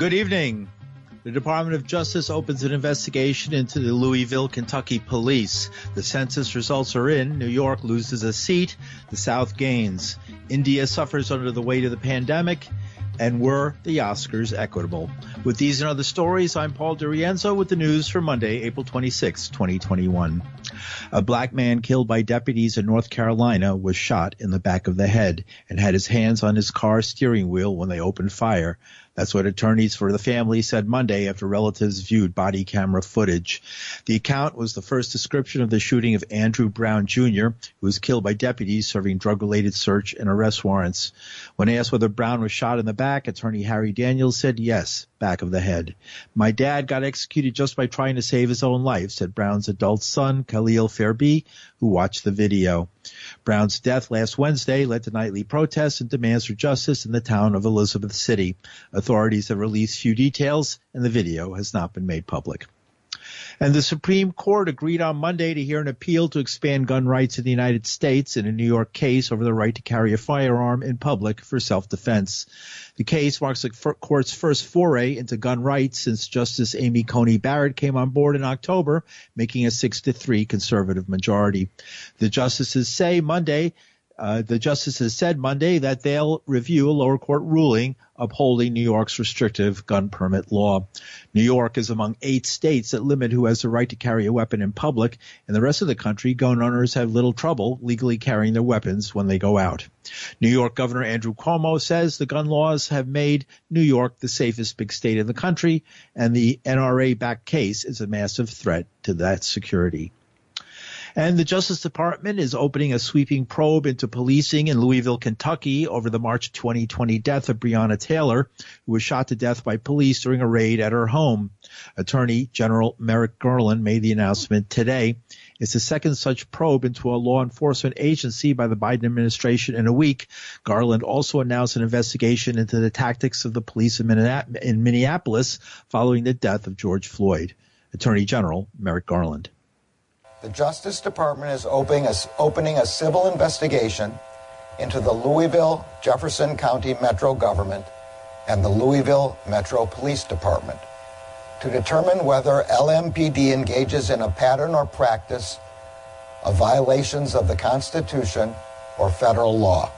Good evening. The Department of Justice opens an investigation into the Louisville, Kentucky police. The census results are in. New York loses a seat. The South gains. India suffers under the weight of the pandemic. And were the Oscars equitable? With these and other stories, I'm Paul DiRienzo with the news for Monday, April 26, 2021. A black man killed by deputies in North Carolina was shot in the back of the head and had his hands on his car steering wheel when they opened fire. That's what attorneys for the family said Monday after relatives viewed body camera footage. The account was the first description of the shooting of Andrew Brown Jr., who was killed by deputies serving drug-related search and arrest warrants. When asked whether Brown was shot in the back, attorney Harry Daniels said yes, back of the head. My dad got executed just by trying to save his own life, said Brown's adult son, Khalil Ferebee, who watched the video. Brown's death last Wednesday led to nightly protests and demands for justice in the town of Elizabeth City. Authorities have released few details and the video has not been made public. And the Supreme Court agreed on Monday to hear an appeal to expand gun rights in the United States in a New York case over the right to carry a firearm in public for self-defense. The case marks the court's first foray into gun rights since Justice Amy Coney Barrett came on board in October, making a six to three conservative majority. The justices say Monday uh, the justices said Monday that they'll review a lower court ruling upholding New York's restrictive gun permit law. New York is among eight states that limit who has the right to carry a weapon in public. In the rest of the country, gun owners have little trouble legally carrying their weapons when they go out. New York Governor Andrew Cuomo says the gun laws have made New York the safest big state in the country, and the NRA backed case is a massive threat to that security. And the Justice Department is opening a sweeping probe into policing in Louisville, Kentucky over the March 2020 death of Breonna Taylor, who was shot to death by police during a raid at her home. Attorney General Merrick Garland made the announcement today. It's the second such probe into a law enforcement agency by the Biden administration in a week. Garland also announced an investigation into the tactics of the police in Minneapolis following the death of George Floyd. Attorney General Merrick Garland. The Justice Department is opening a, opening a civil investigation into the Louisville Jefferson County Metro government and the Louisville Metro Police Department to determine whether LMPD engages in a pattern or practice of violations of the Constitution or federal law.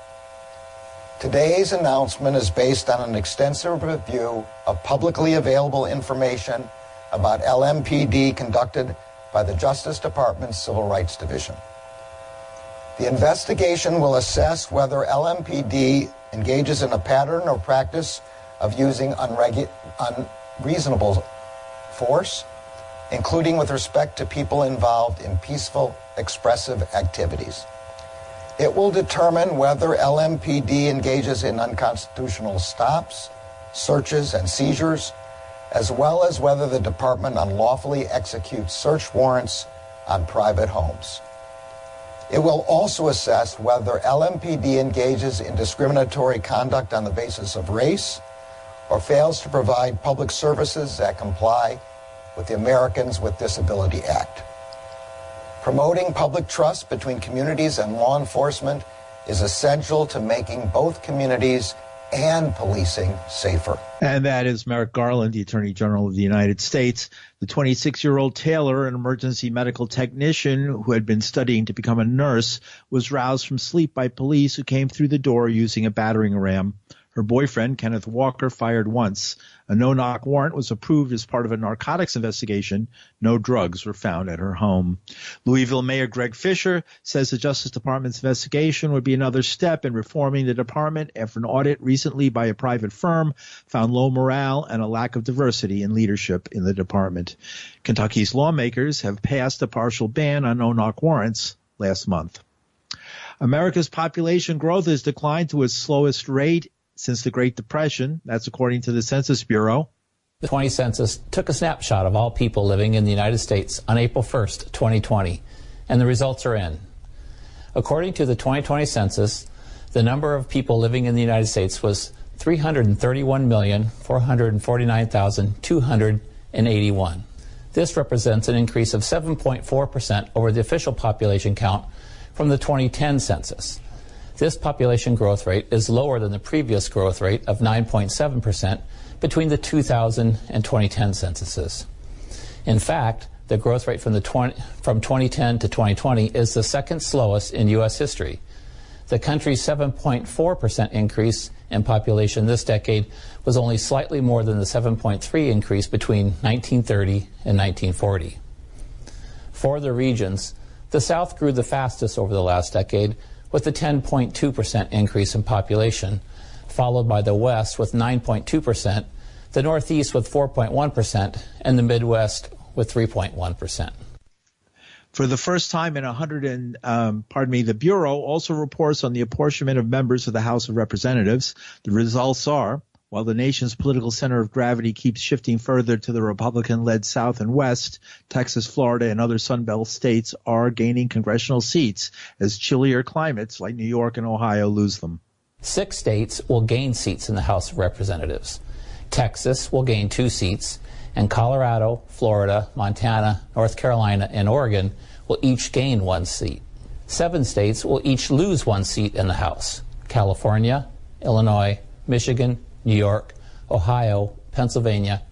Today's announcement is based on an extensive review of publicly available information about LMPD conducted by the Justice Department's Civil Rights Division. The investigation will assess whether LMPD engages in a pattern or practice of using unregu- unreasonable force, including with respect to people involved in peaceful, expressive activities. It will determine whether LMPD engages in unconstitutional stops, searches, and seizures as well as whether the department unlawfully executes search warrants on private homes. It will also assess whether LMPD engages in discriminatory conduct on the basis of race or fails to provide public services that comply with the Americans with Disability Act. Promoting public trust between communities and law enforcement is essential to making both communities and policing safer. And that is Merrick Garland, the Attorney General of the United States. The 26 year old Taylor, an emergency medical technician who had been studying to become a nurse, was roused from sleep by police who came through the door using a battering ram. Her boyfriend, Kenneth Walker, fired once. A no-knock warrant was approved as part of a narcotics investigation. No drugs were found at her home. Louisville Mayor Greg Fisher says the Justice Department's investigation would be another step in reforming the department after an audit recently by a private firm found low morale and a lack of diversity in leadership in the department. Kentucky's lawmakers have passed a partial ban on no-knock warrants last month. America's population growth has declined to its slowest rate since the Great Depression. That's according to the Census Bureau. The 20 census took a snapshot of all people living in the United States on April 1st, 2020, and the results are in. According to the 2020 census, the number of people living in the United States was 331,449,281. This represents an increase of 7.4% over the official population count from the 2010 census. This population growth rate is lower than the previous growth rate of 9.7% between the 2000 and 2010 censuses. In fact, the growth rate from, the 20, from 2010 to 2020 is the second slowest in U.S. history. The country's 7.4% increase in population this decade was only slightly more than the 7.3% increase between 1930 and 1940. For the regions, the South grew the fastest over the last decade with a 10.2% increase in population, followed by the West with 9.2%, the Northeast with 4.1%, and the Midwest with 3.1%. For the first time in 100 and, um, pardon me, the Bureau also reports on the apportionment of members of the House of Representatives. The results are, while the nation's political center of gravity keeps shifting further to the Republican-led South and West, Texas, Florida, and other Sunbelt states are gaining congressional seats as chillier climates like New York and Ohio lose them. Six states will gain seats in the House of Representatives. Texas will gain two seats, and Colorado, Florida, Montana, North Carolina, and Oregon will each gain one seat. Seven states will each lose one seat in the House California, Illinois, Michigan, New York, Ohio, Pennsylvania,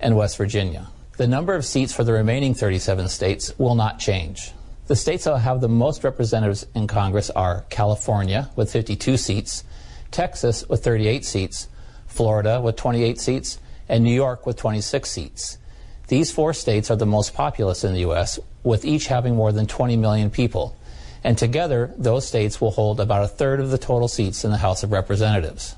and West Virginia. The number of seats for the remaining 37 states will not change. The states that will have the most representatives in Congress are California with 52 seats, Texas with 38 seats, Florida with 28 seats, and New York with 26 seats. These four states are the most populous in the U.S., with each having more than 20 million people. And together, those states will hold about a third of the total seats in the House of Representatives.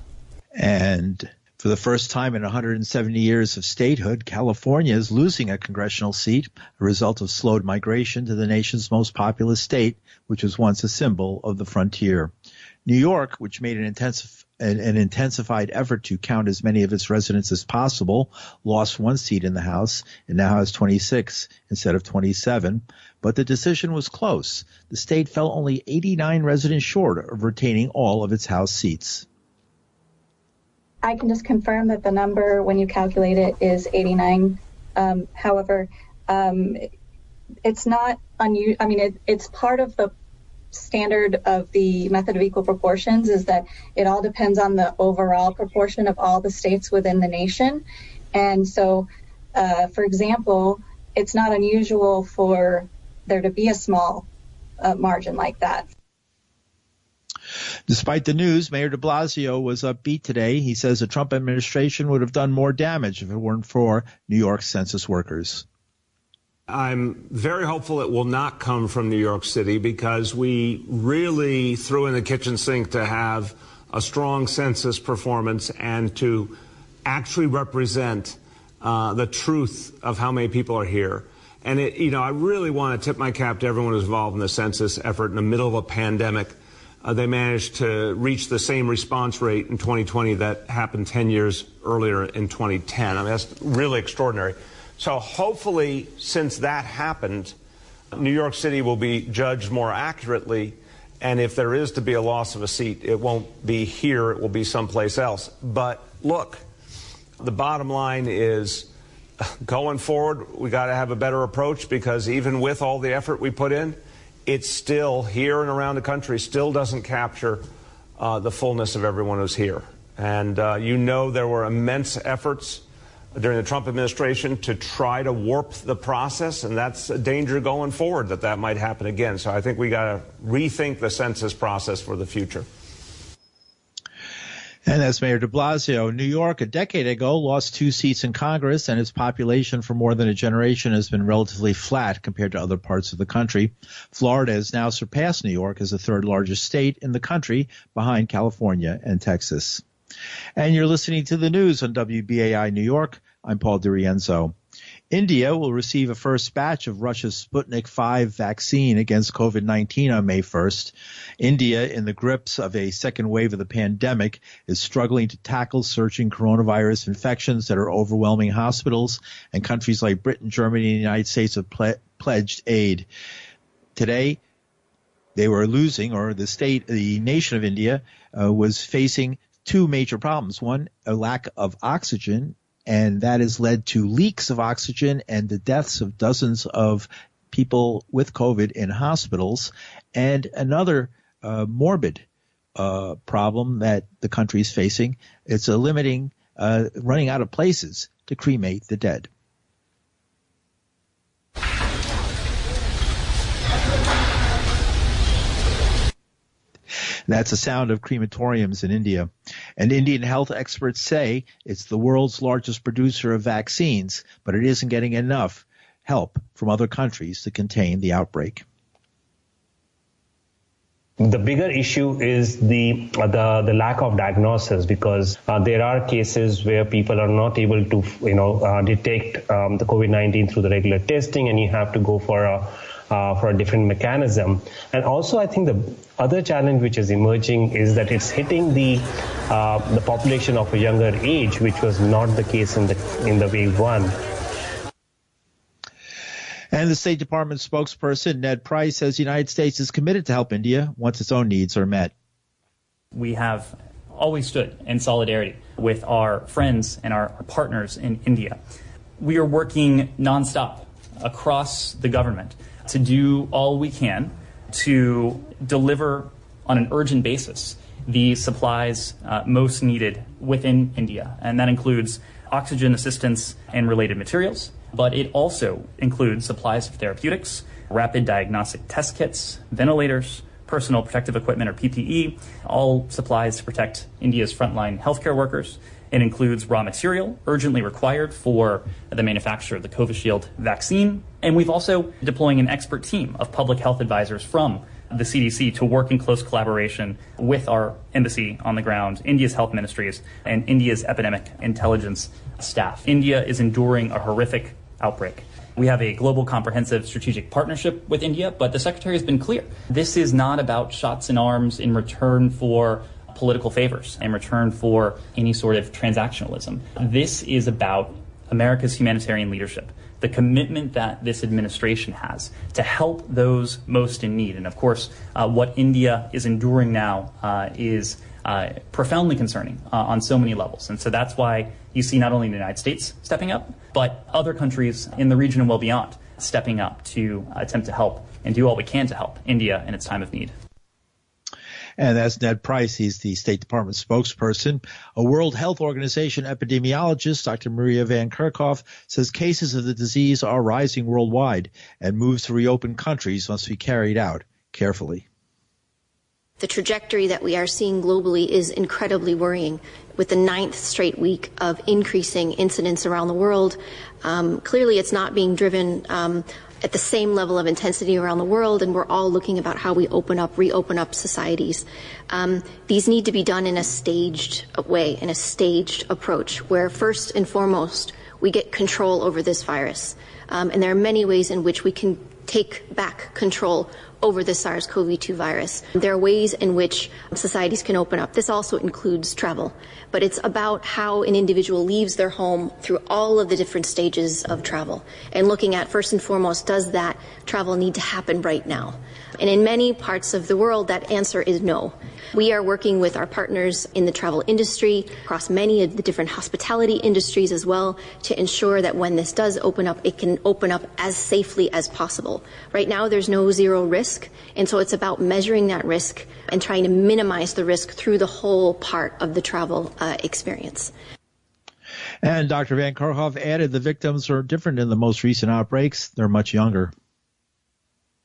And for the first time in 170 years of statehood, California is losing a congressional seat, a result of slowed migration to the nation's most populous state, which was once a symbol of the frontier. New York, which made an an, intensified effort to count as many of its residents as possible, lost one seat in the House and now has 26 instead of 27. But the decision was close. The state fell only 89 residents short of retaining all of its House seats. I can just confirm that the number, when you calculate it, is 89. Um, however, um, it's not unusual. I mean, it, it's part of the standard of the method of equal proportions is that it all depends on the overall proportion of all the states within the nation. And so, uh, for example, it's not unusual for there to be a small uh, margin like that. Despite the news, Mayor de Blasio was upbeat today. He says the Trump administration would have done more damage if it weren't for New York census workers. I'm very hopeful it will not come from New York City because we really threw in the kitchen sink to have a strong census performance and to actually represent uh, the truth of how many people are here. And it, you know, I really want to tip my cap to everyone who's involved in the census effort in the middle of a pandemic. Uh, they managed to reach the same response rate in 2020 that happened 10 years earlier in 2010. I mean, that's really extraordinary. So hopefully, since that happened, New York City will be judged more accurately. And if there is to be a loss of a seat, it won't be here, it will be someplace else. But look, the bottom line is going forward, we got to have a better approach because even with all the effort we put in, it's still here and around the country still doesn't capture uh, the fullness of everyone who's here. And uh, you know there were immense efforts during the Trump administration to try to warp the process, and that's a danger going forward that that might happen again. So I think we got to rethink the census process for the future. And as Mayor de Blasio, New York a decade ago lost two seats in Congress and its population for more than a generation has been relatively flat compared to other parts of the country. Florida has now surpassed New York as the third largest state in the country behind California and Texas. And you're listening to the news on WBAI New York. I'm Paul DiRienzo. India will receive a first batch of Russia's Sputnik 5 vaccine against COVID-19 on May 1st. India, in the grips of a second wave of the pandemic, is struggling to tackle surging coronavirus infections that are overwhelming hospitals, and countries like Britain, Germany, and the United States have ple- pledged aid. Today, they were losing, or the state, the nation of India uh, was facing two major problems. One, a lack of oxygen and that has led to leaks of oxygen and the deaths of dozens of people with COVID in hospitals. And another uh, morbid uh, problem that the country is facing. It's a limiting, uh, running out of places to cremate the dead. That's the sound of crematoriums in India. And Indian health experts say it's the world's largest producer of vaccines, but it isn't getting enough help from other countries to contain the outbreak. The bigger issue is the the, the lack of diagnosis because uh, there are cases where people are not able to you know uh, detect um, the COVID-19 through the regular testing, and you have to go for a uh, for a different mechanism. And also, I think the other challenge which is emerging is that it's hitting the uh, the population of a younger age, which was not the case in the in the wave one. And the State Department spokesperson Ned Price says the United States is committed to help India once its own needs are met. We have always stood in solidarity with our friends and our partners in India. We are working nonstop across the government to do all we can to deliver on an urgent basis the supplies uh, most needed within India. And that includes oxygen assistance and related materials, but it also includes supplies of therapeutics, rapid diagnostic test kits, ventilators, personal protective equipment or PPE, all supplies to protect India's frontline healthcare workers. It includes raw material urgently required for the manufacture of the Covishield vaccine. And we've also deploying an expert team of public health advisors from the CDC to work in close collaboration with our embassy on the ground, India's health ministries, and India's epidemic intelligence staff. India is enduring a horrific outbreak. We have a global comprehensive strategic partnership with India, but the Secretary has been clear. This is not about shots in arms in return for political favors, in return for any sort of transactionalism. This is about America's humanitarian leadership the commitment that this administration has to help those most in need. And of course, uh, what India is enduring now uh, is uh, profoundly concerning uh, on so many levels. And so that's why you see not only the United States stepping up, but other countries in the region and well beyond stepping up to attempt to help and do all we can to help India in its time of need. And that's Ned Price. He's the State Department spokesperson. A World Health Organization epidemiologist, Dr. Maria Van Kerkhove, says cases of the disease are rising worldwide and moves to reopen countries must be carried out carefully. The trajectory that we are seeing globally is incredibly worrying. With the ninth straight week of increasing incidents around the world, um, clearly it's not being driven um, at the same level of intensity around the world, and we're all looking about how we open up, reopen up societies. Um, these need to be done in a staged way, in a staged approach, where first and foremost we get control over this virus. Um, and there are many ways in which we can take back control over the SARS-CoV-2 virus. There are ways in which societies can open up. This also includes travel, but it's about how an individual leaves their home through all of the different stages of travel and looking at first and foremost, does that travel need to happen right now? And in many parts of the world, that answer is no. We are working with our partners in the travel industry across many of the different hospitality industries as well to ensure that when this does open up, it can open up as safely as possible. Right now, there's no zero risk, and so it's about measuring that risk and trying to minimize the risk through the whole part of the travel uh, experience. And Dr. Van Kerkhove added the victims are different in the most recent outbreaks. They're much younger.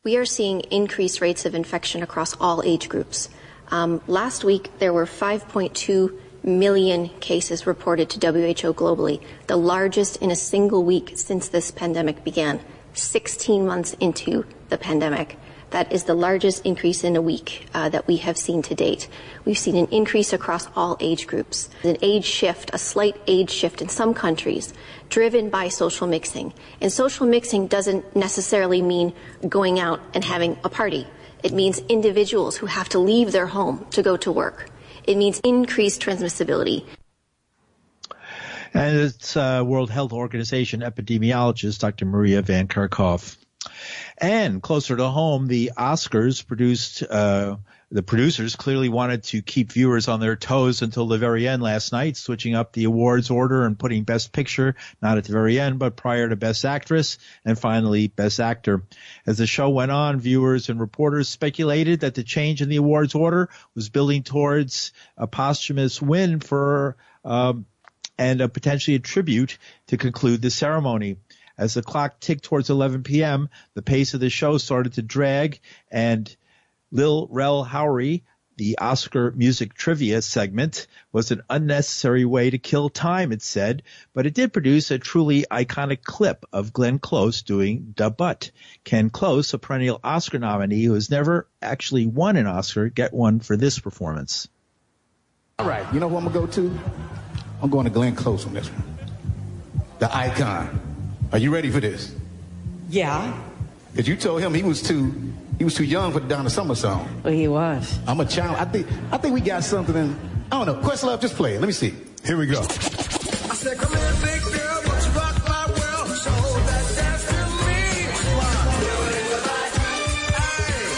We are seeing increased rates of infection across all age groups. Um, last week, there were 5.2 million cases reported to WHO globally, the largest in a single week since this pandemic began, 16 months into the pandemic. That is the largest increase in a week uh, that we have seen to date. We've seen an increase across all age groups, an age shift, a slight age shift in some countries, driven by social mixing. And social mixing doesn't necessarily mean going out and having a party. It means individuals who have to leave their home to go to work. It means increased transmissibility. And it's uh, World Health Organization epidemiologist Dr. Maria Van Kerkhove. And closer to home, the Oscars produced uh, The producers clearly wanted to keep viewers on their toes until the very end last night, switching up the awards order and putting Best Picture not at the very end, but prior to Best Actress and finally Best Actor. As the show went on, viewers and reporters speculated that the change in the awards order was building towards a posthumous win for um, and a potentially a tribute to conclude the ceremony. As the clock ticked towards 11 p.m., the pace of the show started to drag and Lil Rel Howery, the Oscar music trivia segment, was an unnecessary way to kill time, it said, but it did produce a truly iconic clip of Glenn Close doing Da Butt. Glenn Close, a perennial Oscar nominee who has never actually won an Oscar, get one for this performance. All right, you know who I'm gonna go to? I'm going to Glenn Close on this one. The icon. Are you ready for this? Yeah. Because you told him he was too he was too young for the Donna Summer song. Well, he was. I'm a child. I think I think we got something in. I don't know. Questlove, just play it. Let me see. Here we go. I said, come here, big girl, won't you rock my world? So that dance to me.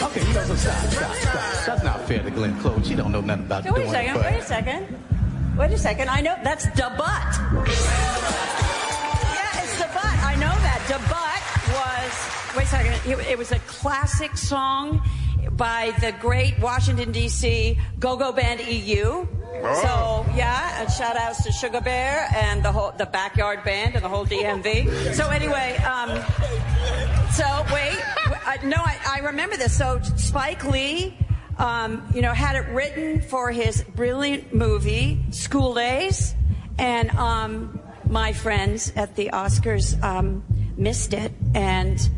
Okay, you know, so stop, stop, stop. That's not fair to Glenn Close. She don't know nothing about so doing wait a second, it, wait a second. Wait a second. I know that's the Butt. I know that. Da Butt was wait a second. It, was a classic song by the great Washington D.C. Go-Go Band EU. Oh. So yeah, and shout outs to Sugar Bear and the whole the backyard band and the whole DMV. So anyway, um, so wait, uh, no, I, I remember this. So Spike Lee. Um, you know, had it written for his brilliant movie, School Daze, and um, my friends at the Oscars um, missed it, and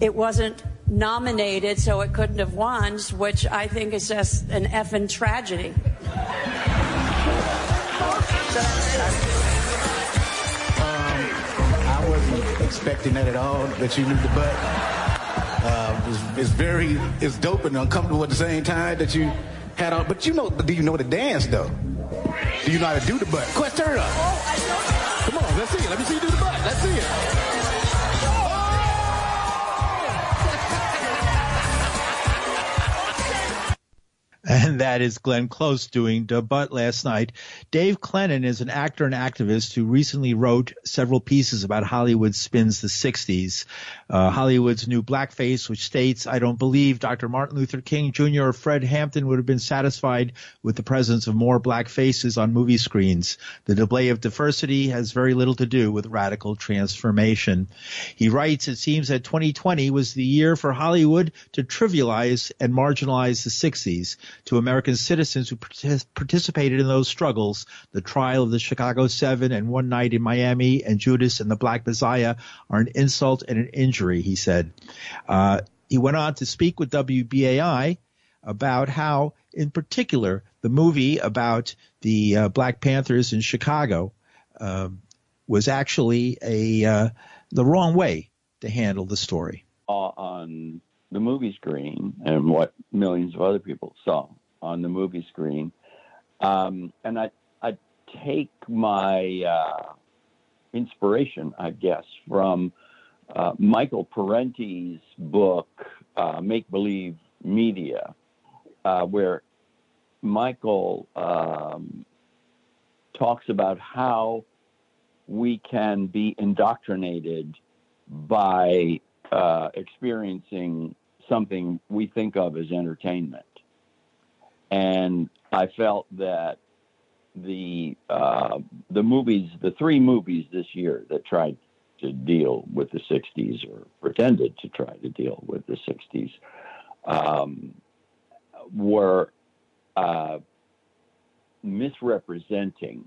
it wasn't nominated, so it couldn't have won, which I think is just an effing tragedy. Um, I wasn't expecting that at all, that you knew the butt. Uh, it's, it's, very, it's dope and uncomfortable at the same time that you had all, but you know, do you know the dance though? Do you know how to do the butt? Quest, turn up. Oh, Come on, let's see it. Let me see you do the butt. Let's see it. And that is Glenn Close doing Da Butt last night. Dave Clennon is an actor and activist who recently wrote several pieces about Hollywood spins the 60s. Uh, Hollywood's new blackface, which states, I don't believe Dr. Martin Luther King Jr. or Fred Hampton would have been satisfied with the presence of more black faces on movie screens. The display of diversity has very little to do with radical transformation. He writes, it seems that 2020 was the year for Hollywood to trivialize and marginalize the 60s to American citizens who participated in those struggles. The trial of the Chicago Seven and One Night in Miami and Judas and the Black Messiah are an insult and an injury, he said. Uh, he went on to speak with WBAI about how, in particular, the movie about the uh, Black Panthers in Chicago um, was actually a uh, the wrong way to handle the story. on the movie screen and what millions of other people saw on the movie screen. Um, and I, I take my uh, inspiration, I guess, from uh, Michael Parenti's book, uh, Make Believe Media, uh, where Michael um, talks about how we can be indoctrinated by uh, experiencing something we think of as entertainment. And I felt that the uh, the movies, the three movies this year that tried to deal with the '60s or pretended to try to deal with the '60s, um, were uh, misrepresenting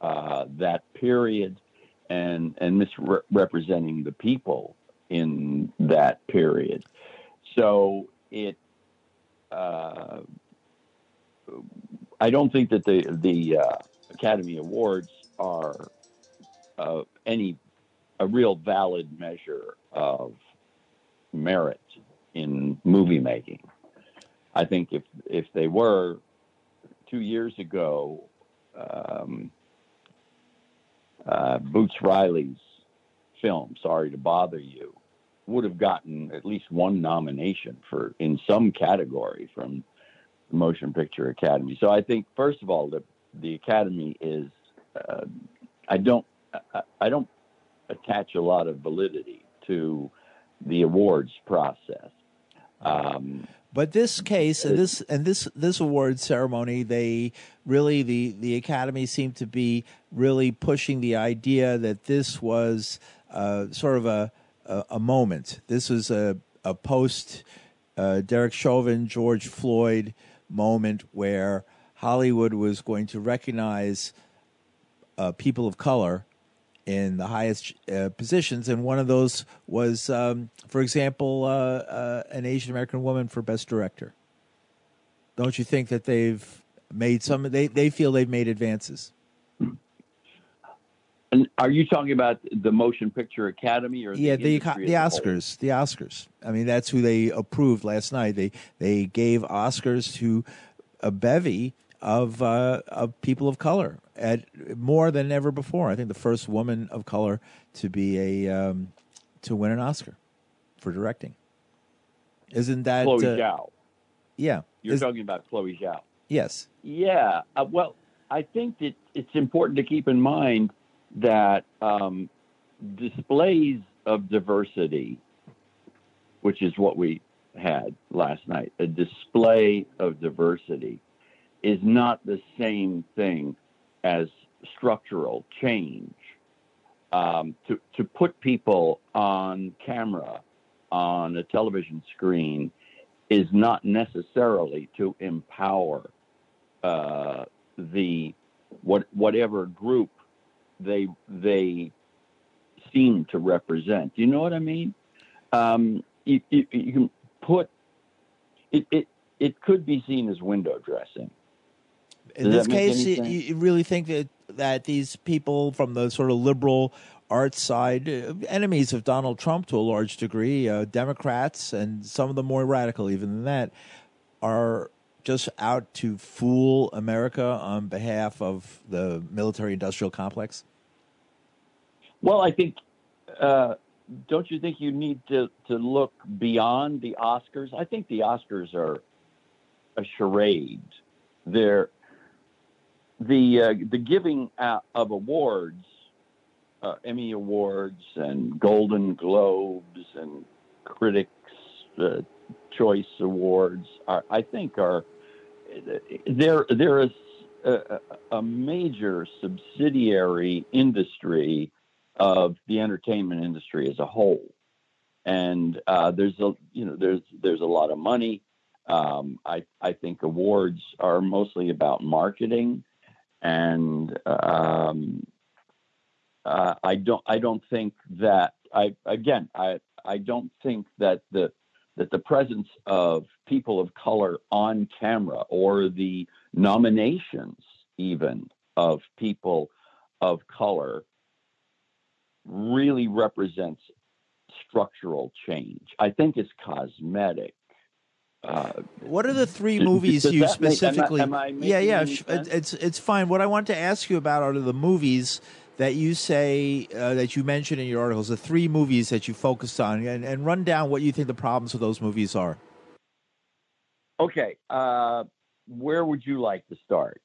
uh, that period and and misrepresenting the people in that period. So it, uh, I don't think that the the uh, Academy Awards are uh, any a real valid measure of merit in movie making. I think if if they were two years ago, um, uh, Boots Riley's film "Sorry to Bother You" would have gotten at least one nomination for in some category from the Motion Picture Academy. So I think, first of all, the the Academy is. Uh, I don't. I, I don't attach a lot of validity to the awards process. Um, but this case and this and this this award ceremony, they really the the Academy seemed to be really pushing the idea that this was uh, sort of a, a, a moment. This was a a post uh, Derek Chauvin, George Floyd moment where Hollywood was going to recognize uh, people of color in the highest uh, positions, and one of those was, um, for example, uh, uh, an Asian American woman for Best Director. Don't you think that they've made some? They they feel they've made advances. And are you talking about the Motion Picture Academy or the yeah the the whole? Oscars the Oscars I mean that's who they approved last night they they gave Oscars to a bevy of uh, of people of color at more than ever before I think the first woman of color to be a um, to win an Oscar for directing isn't that Chloe uh, Zhao. yeah You're Is- talking about Chloe Zhao. yes Yeah. Uh, well, I think that it's important to keep in mind that um, displays of diversity, which is what we had last night, a display of diversity is not the same thing as structural change. Um, to, to put people on camera on a television screen is not necessarily to empower uh, the what whatever group they they seem to represent. You know what I mean? Um, you, you, you can put it, it. It could be seen as window dressing. in this case, you, you really think that that these people from the sort of liberal arts side, uh, enemies of Donald Trump to a large degree, uh, Democrats and some of the more radical even than that, are just out to fool America on behalf of the military-industrial complex? Well, I think. Uh, don't you think you need to, to look beyond the Oscars? I think the Oscars are a charade. They're the uh, the giving out of awards, uh, Emmy awards and Golden Globes and Critics uh, Choice Awards are, I think, are they're they're a, a, a major subsidiary industry of the entertainment industry as a whole, and uh, there's a you know there's there's a lot of money. Um, I I think awards are mostly about marketing, and um, uh, I don't I don't think that I again I I don't think that the that the presence of people of color on camera or the nominations even of people of color really represents structural change. I think it's cosmetic. Uh, What are the three Does- movies does you that make- am I- specifically? am I yeah, yeah, sh- it's it's fine. What I want to ask you about are the movies that you say uh, that you mentioned in your articles. The three movies that you focused on, and, and run down what you think the problems with those movies are. okay, uh, where would you like to start?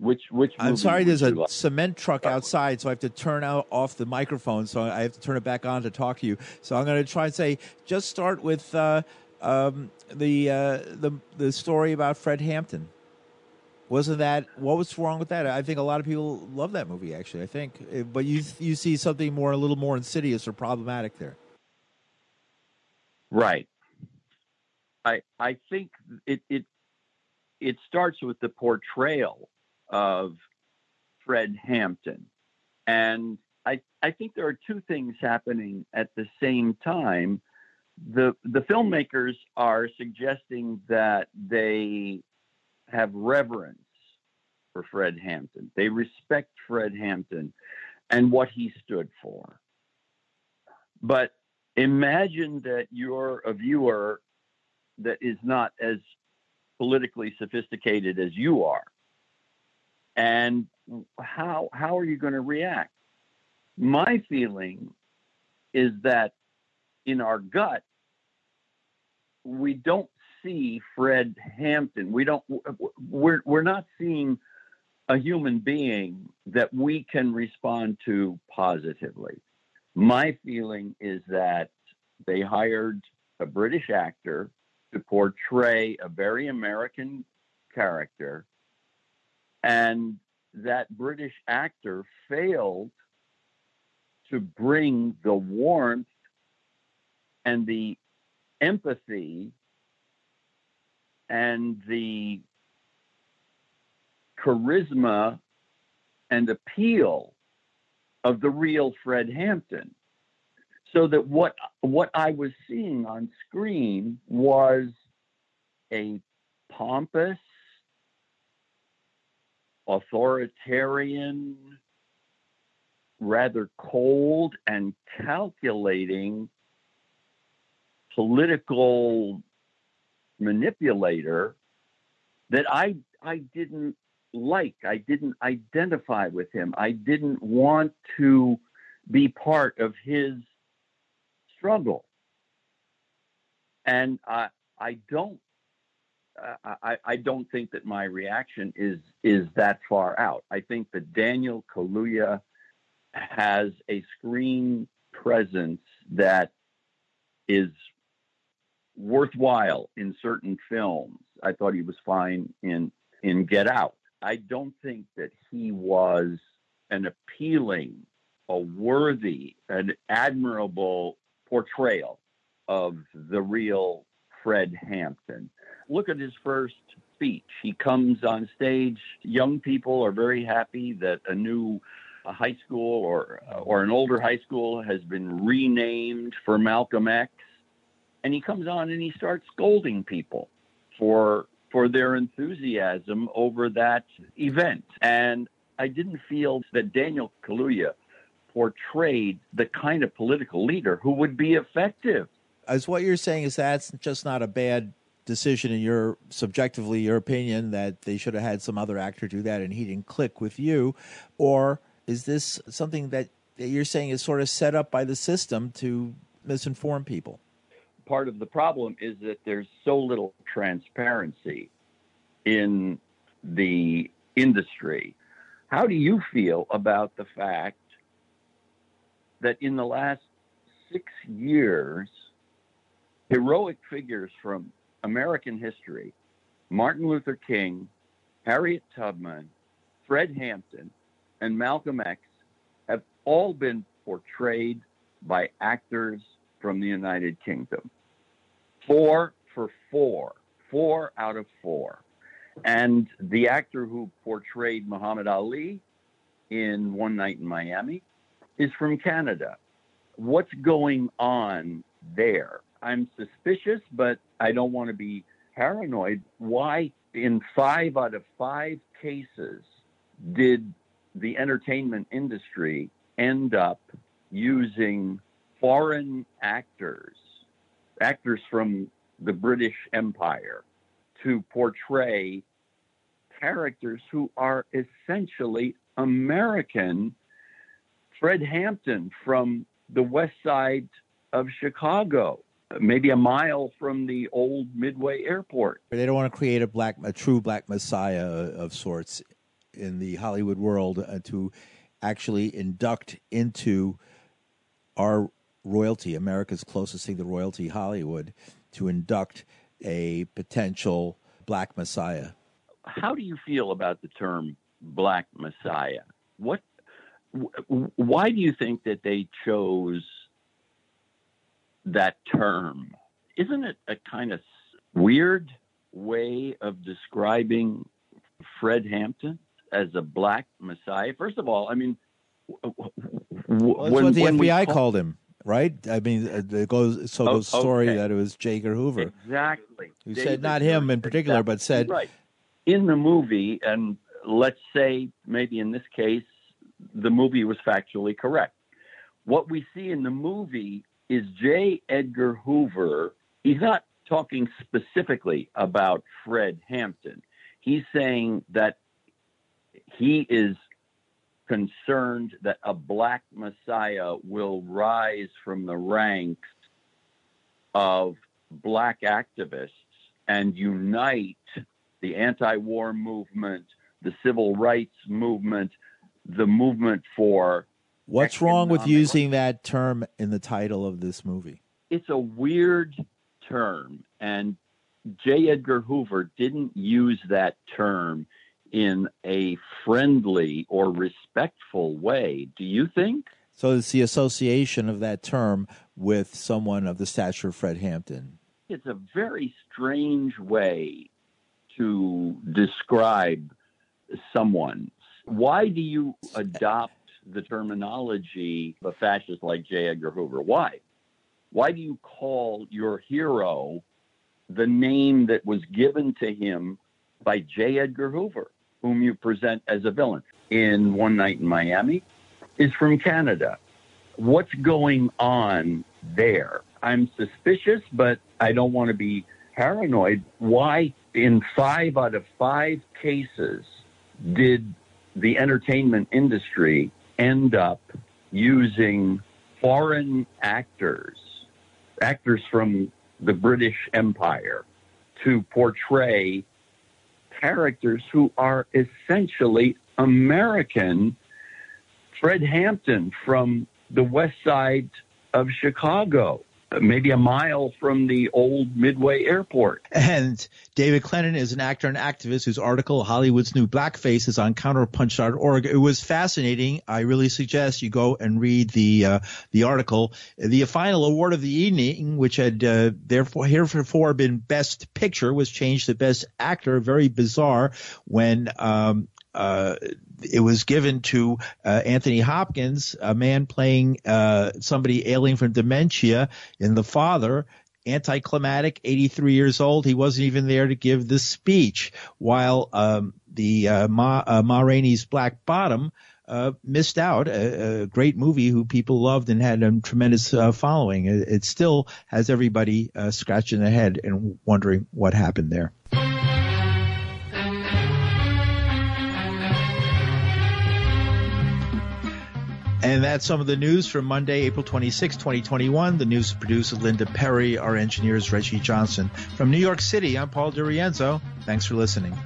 Which which? I'm sorry, there's a like? cement truck outside, so I have to turn out off the microphone. So I have to turn it back on to talk to you. So I'm going to try and say, just start with uh, um, the uh, the the story about Fred Hampton. Wasn't that what was wrong with that? I think a lot of people love that movie. Actually, I think, Uh, but you you see something more, a little more insidious or problematic there. Right. I I think it it it starts with the portrayal of Fred Hampton. And I I think there are two things happening at the same time. The the filmmakers are suggesting that they have reverence for Fred Hampton. They respect Fred Hampton and what he stood for. But imagine that you're a viewer that is not as politically sophisticated as you are. And how how are you going to react? My feeling is that in our gut we don't see Fred Hampton. We don't. We're we're not seeing a human being that we can respond to positively. My feeling is that they hired a British actor to portray a very American character, and that British actor failed to bring the warmth and the empathy and the charisma and appeal of the real Fred Hampton. So that what what I was seeing on screen was a pompous, authoritarian, rather cold and calculating political manipulator that I I didn't like. I didn't identify with him. I didn't want to be part of his struggle. And I I don't I, I don't think that my reaction is is that far out. I think that Daniel Kaluuya has a screen presence that is worthwhile in certain films. I thought he was fine in in Get Out. I don't think that he was an appealing, a worthy, an admirable portrayal of the real Fred Hampton. Look at his first speech. He comes on stage. Young people are very happy that a new a high school or or an older high school has been renamed for Malcolm X and he comes on and he starts scolding people for for their enthusiasm over that event. And I didn't feel that Daniel Kaluuya portrayed the kind of political leader who would be effective. As what you're saying is that's just not a bad decision in your subjectively your opinion that they should have had some other actor do that and he didn't click with you or is this something that, that you're saying is sort of set up by the system to misinform people part of the problem is that there's so little transparency in the industry. How do you feel about the fact that in the last six years, heroic figures from American history, Martin Luther King, Harriet Tubman, Fred Hampton, and Malcolm X, have all been portrayed by actors from the United Kingdom? four for four, four out of four. And the actor who portrayed Muhammad Ali in One Night in Miami is from Canada. What's going on there? I'm suspicious, but I don't want to be paranoid. Why, in five out of five cases, did the entertainment industry end up using foreign actors actors from the British Empire to portray characters who are essentially American. Fred Hampton from the west side of Chicago, maybe a mile from the old Midway Airport. They don't want to create a black, a true black messiah of sorts in the Hollywood world uh, to actually induct into our royalty, America's closest thing to royalty, Hollywood, to induct a potential black messiah. How do you feel about the term black messiah? What why do you think that they chose that term? Isn't it a kind of weird way of describing Fred Hampton as a black messiah? First of all, I mean, well, when, what the FBI call- called him right? I mean, uh, it goes so goes oh, story okay. that it was J. Edgar Hoover. Exactly. Who David said not him in particular, exactly. but said right in the movie, and let's say maybe in this case the movie was factually correct. What we see in the movie is J. Edgar Hoover. He's not talking specifically about Fred Hampton. He's saying that he is concerned that a black messiah will rise from the ranks of black activists and unite the anti war movement, the civil rights movement, the movement for. What's wrong with using that term in the title of this movie? It's a weird term, and J. Edgar Hoover didn't use that term in a friendly or respectful way. Do you think? So it's the association of that term with someone of the stature of Fred Hampton. It's a very strange way to describe someone. Why do you adopt the terminology of a fascist like J. Edgar Hoover? Why? Why do you call your hero the name that was given to him by J. Edgar Hoover, whom you present as a villain in One Night in Miami, is from Canada. What's going on there? I'm suspicious, but I don't want to be paranoid. Why, in five out of five cases, did the entertainment industry end up using foreign actors, actors from the British Empire, to portray characters who are essentially American? Fred Hampton from the west side of Chicago maybe a mile from the old Midway Airport. And David Clennon is an actor and activist whose article, Hollywood's New Blackface, is on counterpunch.org. It was fascinating. I really suggest you go and read the uh, the article. The final award of the evening, which had uh, therefore heretofore been Best Picture, was changed to Best Actor. Very bizarre when um, uh, it was given to uh, Anthony Hopkins, a man playing uh, somebody ailing from dementia in The Father. Anticlimactic, 83 years old. He wasn't even there to give the speech. While um, the uh, Ma, uh, Ma Rainey's Black Bottom uh, missed out. A, a, great movie who people loved and had a tremendous following. It, it, still has everybody scratching their head and wondering what happened there. And that's some of the news from Monday, April 26, 2021. The news is produced with Linda Perry. Our engineer is Reggie Johnson. From New York City, I'm Paul DiRienzo. Thanks for listening.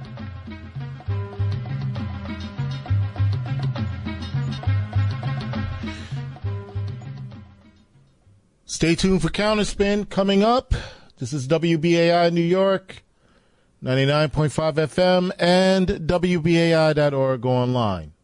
Stay tuned for Counterspin coming up. This is WBAI New York, 99.5 FM and WBAI.org online.